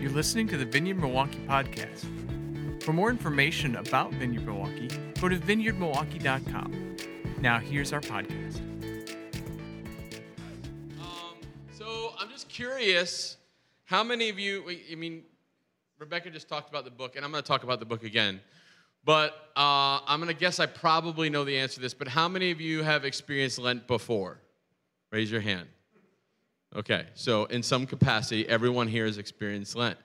You're listening to the Vineyard Milwaukee podcast. For more information about Vineyard Milwaukee, go to vineyardmilwaukee.com. Now, here's our podcast. Um, so I'm just curious, how many of you? I mean, Rebecca just talked about the book, and I'm going to talk about the book again. But uh, I'm going to guess I probably know the answer to this. But how many of you have experienced Lent before? Raise your hand. Okay, so in some capacity, everyone here has experienced Lent.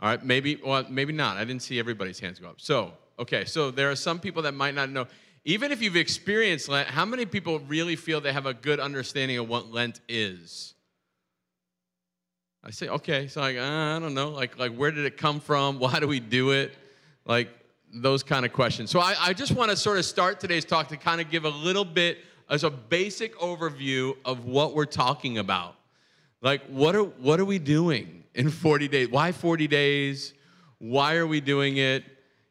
All right, maybe, well, maybe not. I didn't see everybody's hands go up. So, okay, so there are some people that might not know. Even if you've experienced Lent, how many people really feel they have a good understanding of what Lent is? I say, okay, so like, uh, I don't know, like, like where did it come from? Why do we do it? Like those kind of questions. So I, I just want to sort of start today's talk to kind of give a little bit as a basic overview of what we're talking about. Like, what are, what are we doing in 40 days? Why 40 days? Why are we doing it?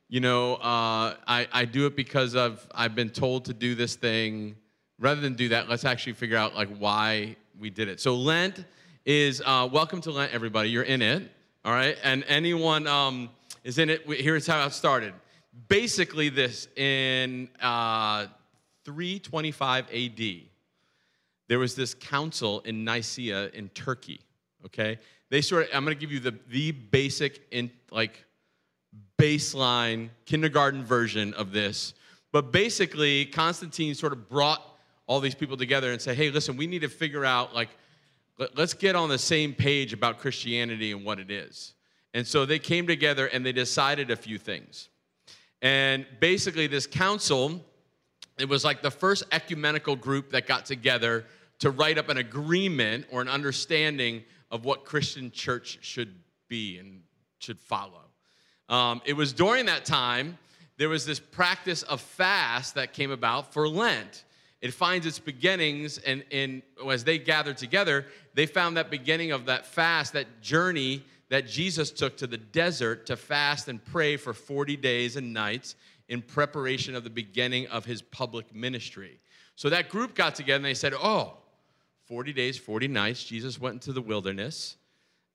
You know, uh, I, I do it because of, I've been told to do this thing. Rather than do that, let's actually figure out like why we did it. So Lent is, uh, welcome to Lent, everybody. You're in it, all right? And anyone um, is in it, here's how it started. Basically this, in uh, 325 AD, there was this council in Nicaea in Turkey. Okay, they sort of. I'm going to give you the the basic in like baseline kindergarten version of this. But basically, Constantine sort of brought all these people together and said, "Hey, listen, we need to figure out like let, let's get on the same page about Christianity and what it is." And so they came together and they decided a few things. And basically, this council, it was like the first ecumenical group that got together to write up an agreement or an understanding of what Christian church should be and should follow. Um, it was during that time there was this practice of fast that came about for Lent. It finds its beginnings, and in, as they gathered together, they found that beginning of that fast, that journey that Jesus took to the desert to fast and pray for 40 days and nights in preparation of the beginning of his public ministry. So that group got together and they said, Oh, 40 days, 40 nights, Jesus went into the wilderness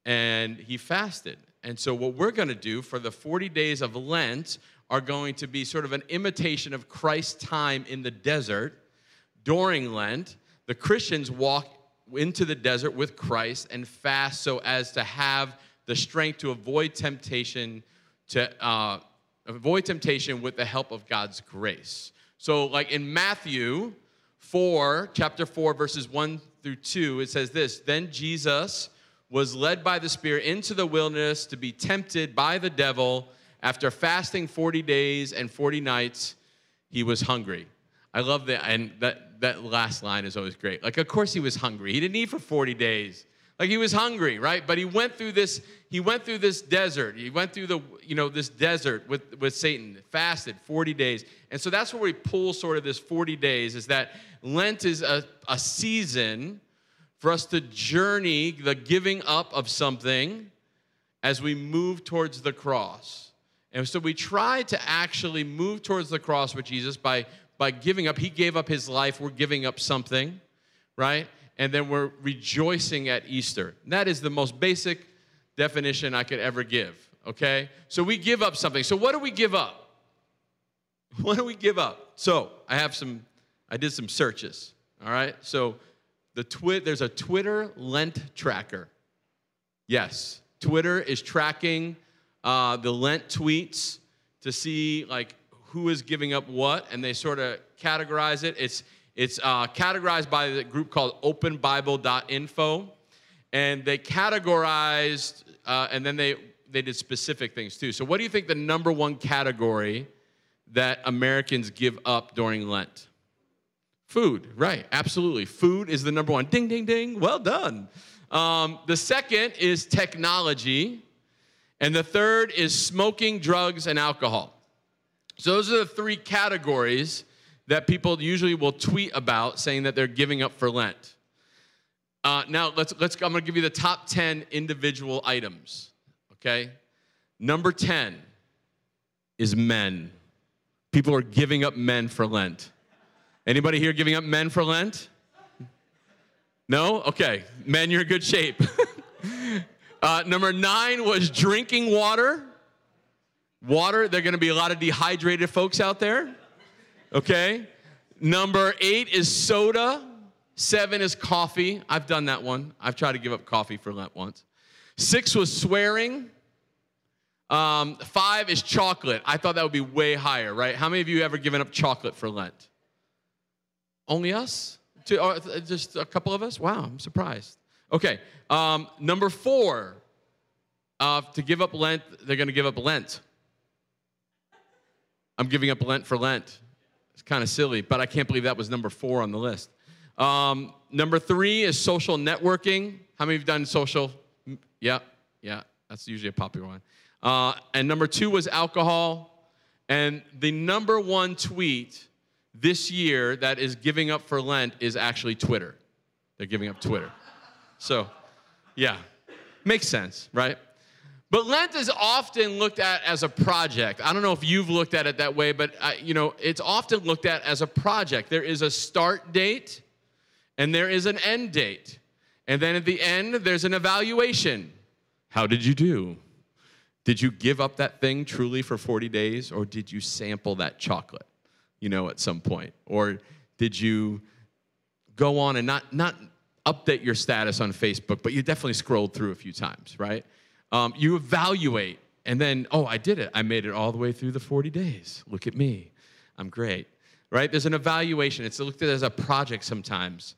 and he fasted. And so, what we're going to do for the 40 days of Lent are going to be sort of an imitation of Christ's time in the desert during Lent. The Christians walk into the desert with Christ and fast so as to have the strength to avoid temptation, to uh, avoid temptation with the help of God's grace. So, like in Matthew 4, chapter 4, verses 1 through 2, it says this Then Jesus was led by the Spirit into the wilderness to be tempted by the devil. After fasting 40 days and 40 nights, he was hungry. I love that. And that, that last line is always great. Like, of course, he was hungry. He didn't eat for 40 days. Like he was hungry, right? But he went through this, he went through this desert. He went through the, you know, this desert with, with Satan, fasted 40 days. And so that's where we pull sort of this 40 days, is that Lent is a, a season for us to journey the giving up of something as we move towards the cross. And so we try to actually move towards the cross with Jesus by, by giving up. He gave up his life, we're giving up something, right? And then we're rejoicing at Easter. That is the most basic definition I could ever give, okay? So we give up something. So what do we give up? What do we give up? So I have some I did some searches. All right. So the twi- there's a Twitter Lent tracker. Yes, Twitter is tracking uh, the Lent tweets to see like who is giving up what, and they sort of categorize it. It's it's uh, categorized by the group called OpenBible.info, and they categorized, uh, and then they they did specific things too. So, what do you think the number one category that Americans give up during Lent? Food, right, absolutely. Food is the number one. Ding, ding, ding. Well done. Um, the second is technology. And the third is smoking, drugs, and alcohol. So those are the three categories that people usually will tweet about saying that they're giving up for Lent. Uh, now, let's, let's, I'm going to give you the top 10 individual items, okay? Number 10 is men. People are giving up men for Lent. Anybody here giving up men for Lent? No? Okay. Men, you're in good shape. Uh, number nine was drinking water. Water, there are going to be a lot of dehydrated folks out there. Okay. Number eight is soda. Seven is coffee. I've done that one. I've tried to give up coffee for Lent once. Six was swearing. Um, five is chocolate. I thought that would be way higher, right? How many of you ever given up chocolate for Lent? Only us? Two, uh, just a couple of us? Wow, I'm surprised. Okay, um, number four, uh, to give up Lent, they're going to give up Lent. I'm giving up Lent for Lent. It's kind of silly, but I can't believe that was number four on the list. Um, number three is social networking. How many have done social? Yeah, yeah, that's usually a popular one. Uh, and number two was alcohol. And the number one tweet this year that is giving up for Lent is actually Twitter. They're giving up Twitter. So, yeah, makes sense, right? But Lent is often looked at as a project. I don't know if you've looked at it that way, but I, you know, it's often looked at as a project. There is a start date and there is an end date. And then at the end, there's an evaluation. How did you do? Did you give up that thing truly for 40 days, or did you sample that chocolate, you know, at some point? Or did you go on and not, not update your status on Facebook, but you definitely scrolled through a few times, right? Um, you evaluate, and then, oh, I did it. I made it all the way through the 40 days. Look at me. I'm great, right? There's an evaluation. It's looked at as a project sometimes.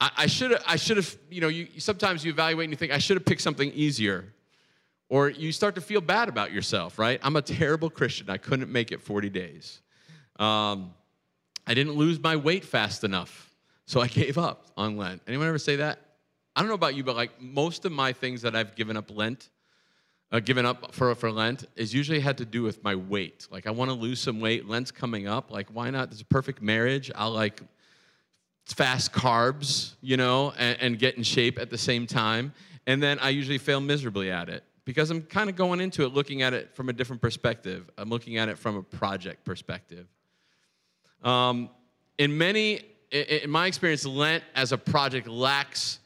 I, should have, I should have, you know, you, sometimes you evaluate and you think, I should have picked something easier. Or you start to feel bad about yourself, right? I'm a terrible Christian. I couldn't make it 40 days. Um, I didn't lose my weight fast enough, so I gave up on Lent. Anyone ever say that? I don't know about you, but like most of my things that I've given up Lent, uh, given up for, for Lent, is usually had to do with my weight. Like I want to lose some weight. Lent's coming up. Like why not? It's a perfect marriage. I'll like fast carbs, you know, and, and get in shape at the same time. And then I usually fail miserably at it because I'm kind of going into it looking at it from a different perspective. I'm looking at it from a project perspective. Um, in many, in my experience, Lent as a project lacks,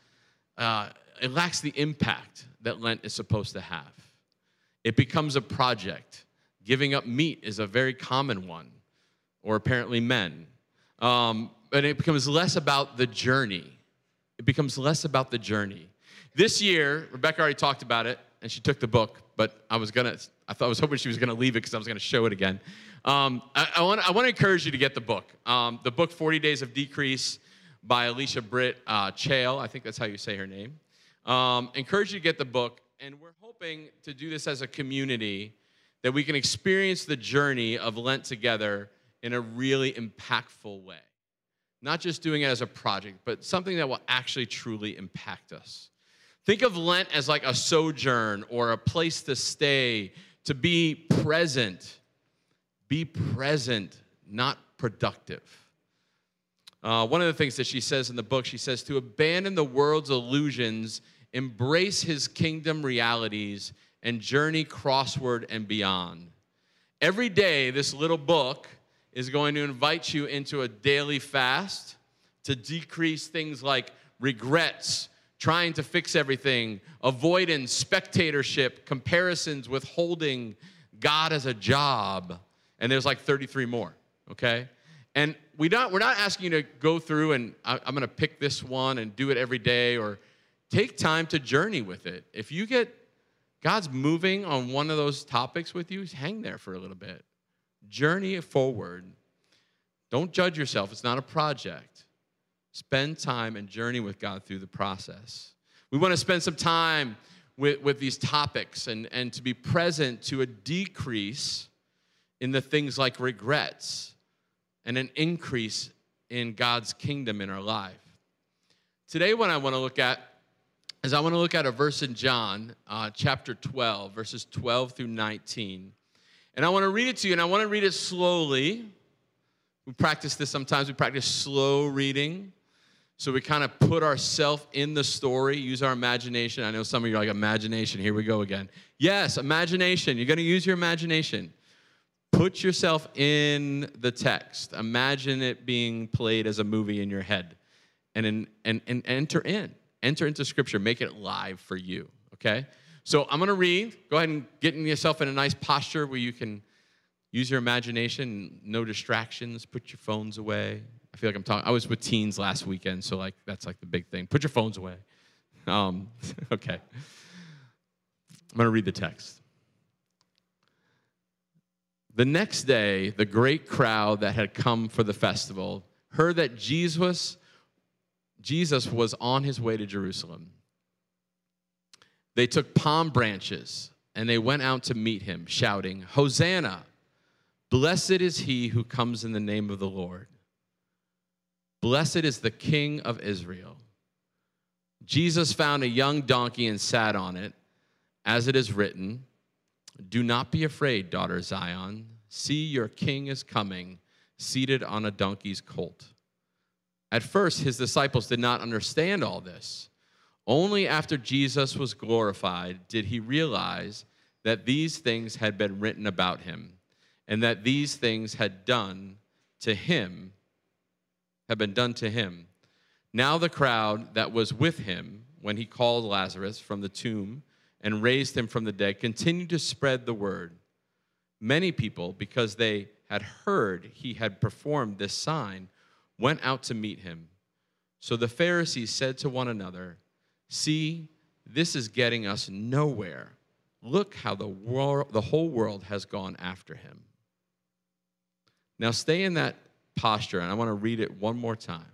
uh, it lacks the impact that Lent is supposed to have. It becomes a project. Giving up meat is a very common one, or apparently men. Um, but it becomes less about the journey. It becomes less about the journey. This year, Rebecca already talked about it, and she took the book, but I was gonna, I thought I was hoping she was gonna leave it because I was gonna show it again. Um, I, I want to encourage you to get the book. Um, the book, 40 Days of Decrease by Alicia Britt uh, Chole, I think that's how you say her name. Um, encourage you to get the book, and we're hoping to do this as a community that we can experience the journey of Lent together in a really impactful way not just doing it as a project, but something that will actually truly impact us. Think of Lent as like a sojourn or a place to stay, to be present. Be present, not productive. Uh, one of the things that she says in the book, she says to abandon the world's illusions, embrace his kingdom realities, and journey crossward and beyond. Every day, this little book is going to invite you into a daily fast to decrease things like regrets, trying to fix everything, avoidance, spectatorship, comparisons, withholding, God as a job. And there's like 33 more, okay? And we don't, we're not asking you to go through and I, I'm gonna pick this one and do it every day or take time to journey with it. If you get God's moving on one of those topics with you, hang there for a little bit. Journey it forward. Don't judge yourself, it's not a project. Spend time and journey with God through the process. We want to spend some time with, with these topics and, and to be present to a decrease in the things like regrets and an increase in God's kingdom in our life. Today, what I want to look at is I want to look at a verse in John, uh, chapter 12, verses 12 through 19. And I want to read it to you, and I want to read it slowly. We practice this sometimes. We practice slow reading. So we kind of put ourselves in the story, use our imagination. I know some of you are like, imagination, here we go again. Yes, imagination. You're going to use your imagination. Put yourself in the text. Imagine it being played as a movie in your head. And, in, and, and enter in. Enter into scripture. Make it live for you, okay? So I'm gonna read. Go ahead and get yourself in a nice posture where you can use your imagination, no distractions, put your phones away. I feel like I'm talking, I was with teens last weekend, so like that's like the big thing. Put your phones away. Um, okay. I'm gonna read the text. The next day, the great crowd that had come for the festival heard that Jesus, Jesus was on his way to Jerusalem. They took palm branches and they went out to meet him, shouting, Hosanna! Blessed is he who comes in the name of the Lord. Blessed is the King of Israel. Jesus found a young donkey and sat on it, as it is written, Do not be afraid, daughter Zion. See, your king is coming, seated on a donkey's colt. At first, his disciples did not understand all this. Only after Jesus was glorified did he realize that these things had been written about him and that these things had done to him had been done to him. Now the crowd that was with him when he called Lazarus from the tomb and raised him from the dead continued to spread the word. Many people, because they had heard he had performed this sign, went out to meet him. So the Pharisees said to one another, See, this is getting us nowhere. Look how the, wor- the whole world has gone after him. Now stay in that posture, and I want to read it one more time.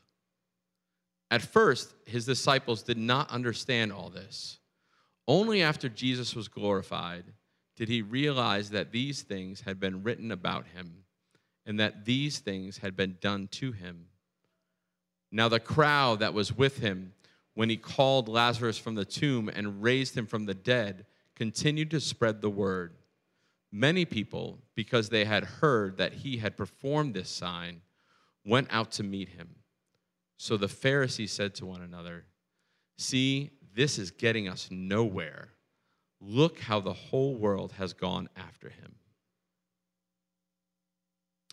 At first, his disciples did not understand all this. Only after Jesus was glorified did he realize that these things had been written about him and that these things had been done to him. Now, the crowd that was with him when he called Lazarus from the tomb and raised him from the dead continued to spread the word. Many people, because they had heard that he had performed this sign, went out to meet him. So the Pharisees said to one another, See, this is getting us nowhere. Look how the whole world has gone after him.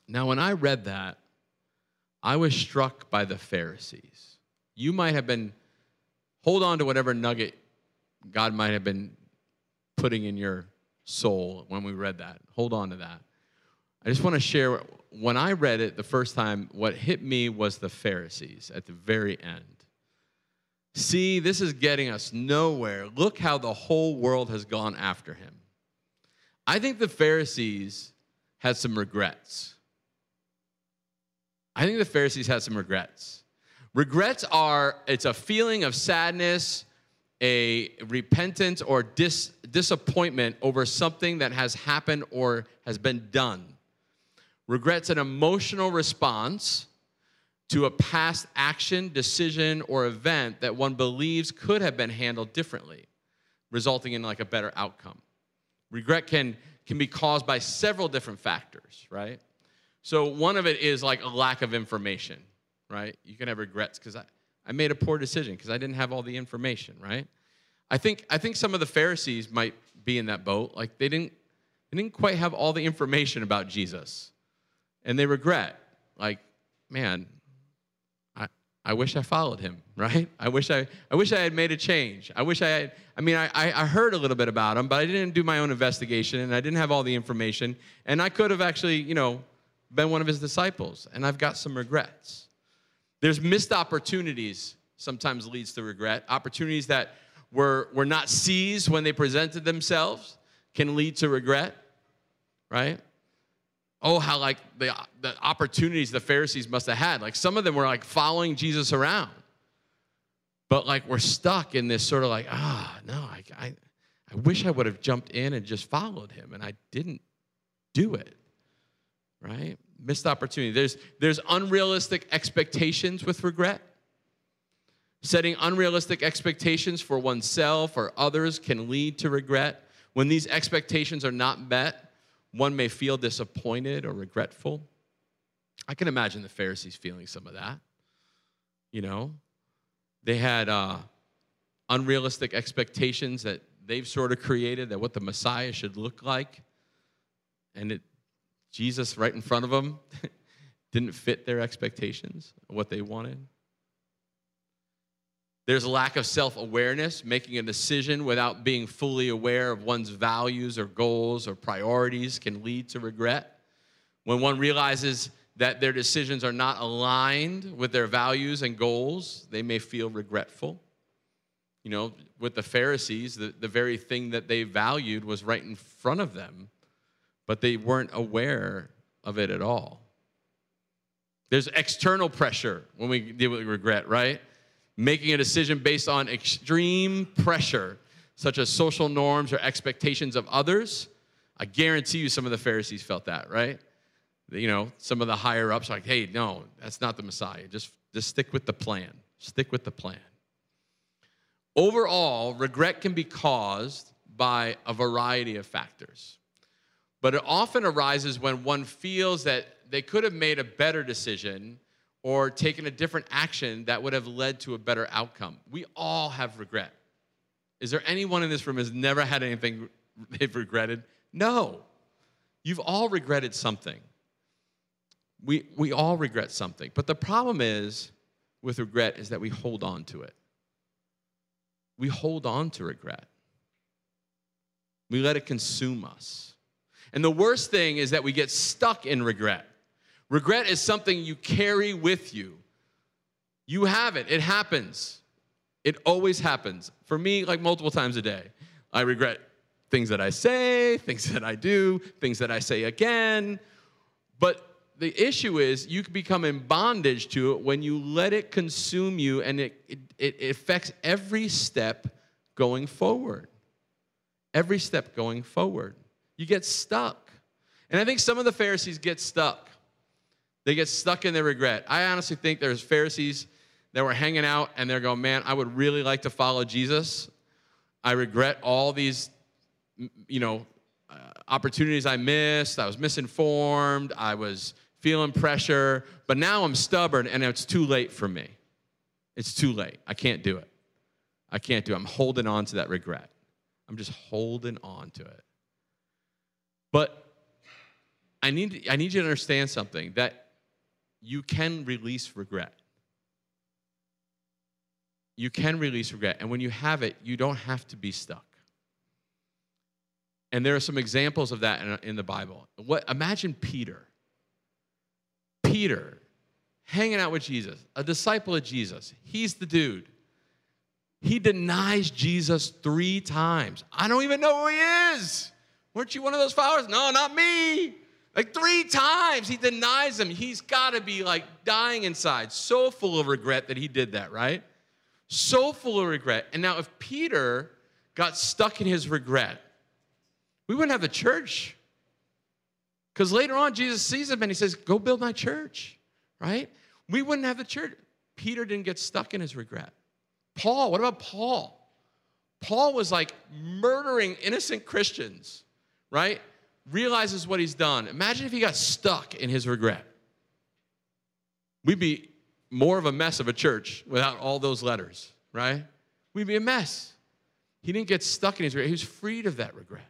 Now, when I read that, I was struck by the Pharisees. You might have been, hold on to whatever nugget God might have been putting in your soul when we read that. Hold on to that. I just want to share when I read it the first time, what hit me was the Pharisees at the very end. See, this is getting us nowhere. Look how the whole world has gone after him. I think the Pharisees had some regrets. I think the Pharisees had some regrets. Regrets are, it's a feeling of sadness, a repentance, or dis, disappointment over something that has happened or has been done. Regret's an emotional response to a past action, decision, or event that one believes could have been handled differently, resulting in like a better outcome. Regret can, can be caused by several different factors, right? So one of it is like a lack of information, right? You can have regrets because I, I made a poor decision because I didn't have all the information, right? I think I think some of the Pharisees might be in that boat. Like they didn't they didn't quite have all the information about Jesus and they regret, like, man, I, I wish I followed him, right? I wish I, I wish I had made a change. I wish I had, I mean, I, I heard a little bit about him, but I didn't do my own investigation and I didn't have all the information. And I could have actually, you know, been one of his disciples. And I've got some regrets. There's missed opportunities sometimes leads to regret. Opportunities that were, were not seized when they presented themselves can lead to regret, right? Oh how like the, the opportunities the pharisees must have had. Like some of them were like following jesus around. But like we're stuck in this sort of like ah no I, I, I wish i would have jumped in and just followed him and i didn't do it right? Missed opportunity. There's there's unrealistic expectations with regret. Setting unrealistic expectations for oneself or others can lead to regret. When these expectations are not met, one may feel disappointed or regretful. I can imagine the Pharisees feeling some of that. You know, they had uh, unrealistic expectations that they've sort of created that what the Messiah should look like. And it, Jesus, right in front of them, didn't fit their expectations, what they wanted. There's a lack of self awareness, making a decision without being fully aware of one's values or goals or priorities can lead to regret. When one realizes that their decisions are not aligned with their values and goals, they may feel regretful. You know, with the Pharisees, the, the very thing that they valued was right in front of them, but they weren't aware of it at all. There's external pressure when we deal with regret, right? Making a decision based on extreme pressure, such as social norms or expectations of others. I guarantee you some of the Pharisees felt that, right? You know, some of the higher ups like, hey, no, that's not the Messiah. Just, just stick with the plan. Stick with the plan. Overall, regret can be caused by a variety of factors. But it often arises when one feels that they could have made a better decision or taken a different action that would have led to a better outcome. We all have regret. Is there anyone in this room has never had anything they've regretted? No. You've all regretted something. We, we all regret something. But the problem is with regret is that we hold on to it. We hold on to regret. We let it consume us. And the worst thing is that we get stuck in regret. Regret is something you carry with you. You have it, it happens. It always happens. For me, like multiple times a day, I regret things that I say, things that I do, things that I say again. But the issue is you become in bondage to it when you let it consume you and it, it, it affects every step going forward. Every step going forward. You get stuck. And I think some of the Pharisees get stuck. They get stuck in their regret. I honestly think there's Pharisees that were hanging out and they're going, man, I would really like to follow Jesus. I regret all these, you know, uh, opportunities I missed. I was misinformed. I was feeling pressure. But now I'm stubborn and it's too late for me. It's too late. I can't do it. I can't do it. I'm holding on to that regret. I'm just holding on to it. But I need, I need you to understand something that you can release regret. You can release regret. And when you have it, you don't have to be stuck. And there are some examples of that in, in the Bible. What, imagine Peter. Peter hanging out with Jesus, a disciple of Jesus. He's the dude. He denies Jesus three times. I don't even know who he is. Weren't you one of those followers? No, not me. Like three times he denies him. He's got to be like dying inside, so full of regret that he did that, right? So full of regret. And now, if Peter got stuck in his regret, we wouldn't have the church. Because later on, Jesus sees him and he says, Go build my church, right? We wouldn't have the church. Peter didn't get stuck in his regret. Paul, what about Paul? Paul was like murdering innocent Christians, right? Realizes what he's done. Imagine if he got stuck in his regret. We'd be more of a mess of a church without all those letters, right? We'd be a mess. He didn't get stuck in his regret. He was freed of that regret.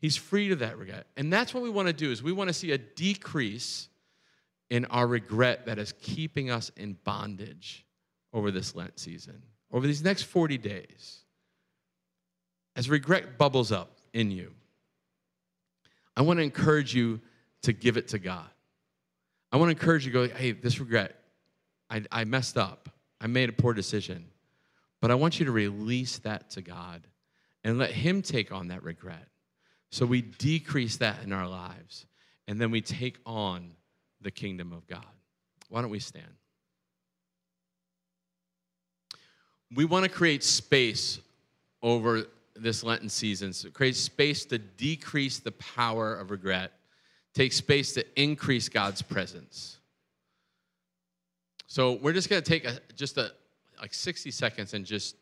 He's freed of that regret. And that's what we want to do is we want to see a decrease in our regret that is keeping us in bondage over this Lent season, over these next 40 days. As regret bubbles up in you, I want to encourage you to give it to God. I want to encourage you to go, hey, this regret, I, I messed up. I made a poor decision. But I want you to release that to God and let Him take on that regret. So we decrease that in our lives and then we take on the kingdom of God. Why don't we stand? We want to create space over this Lenten season. So create space to decrease the power of regret, take space to increase God's presence. So we're just going to take a, just a, like 60 seconds and just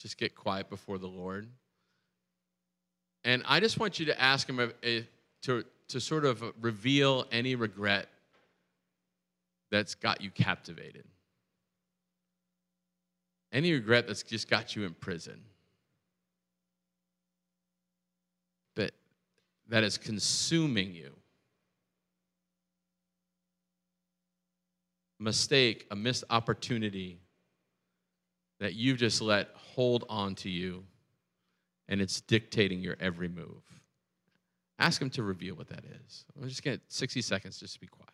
just get quiet before the Lord. And I just want you to ask him if, if, to, to sort of reveal any regret that's got you captivated. Any regret that's just got you in prison. That, that is consuming you. Mistake, a missed opportunity that you've just let hold on to you and it's dictating your every move. Ask him to reveal what that is. We'll just get 60 seconds just to be quiet.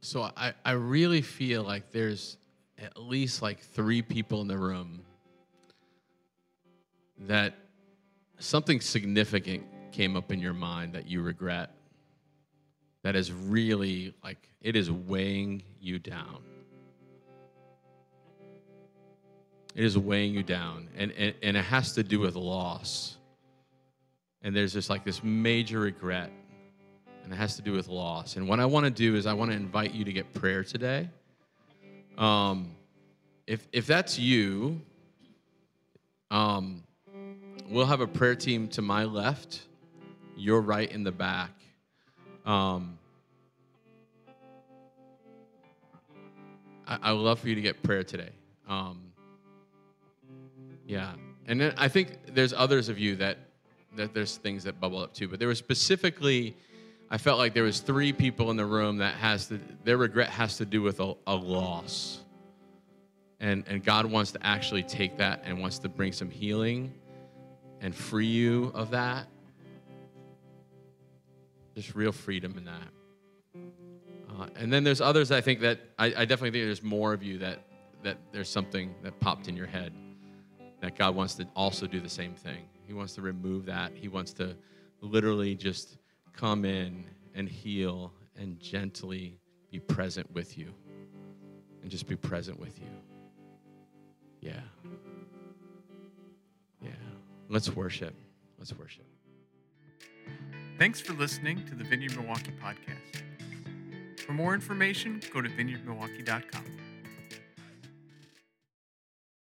So I, I really feel like there's at least like three people in the room that something significant came up in your mind that you regret that is really like it is weighing you down. It is weighing you down and, and, and it has to do with loss. And there's just like this major regret and it has to do with loss. And what I want to do is I want to invite you to get prayer today. Um, if if that's you, um, we'll have a prayer team to my left, your right in the back. Um, I, I would love for you to get prayer today. Um, yeah, and then I think there's others of you that that there's things that bubble up too, but there was specifically I felt like there was three people in the room that has to, their regret has to do with a, a loss. And, and God wants to actually take that and wants to bring some healing and free you of that. Just real freedom in that. Uh, and then there's others I think that I, I definitely think there's more of you that that there's something that popped in your head that God wants to also do the same thing. He wants to remove that. He wants to literally just come in and heal and gently be present with you. And just be present with you. Yeah. Yeah. Let's worship. Let's worship. Thanks for listening to the Vineyard Milwaukee podcast. For more information, go to vineyardmilwaukee.com.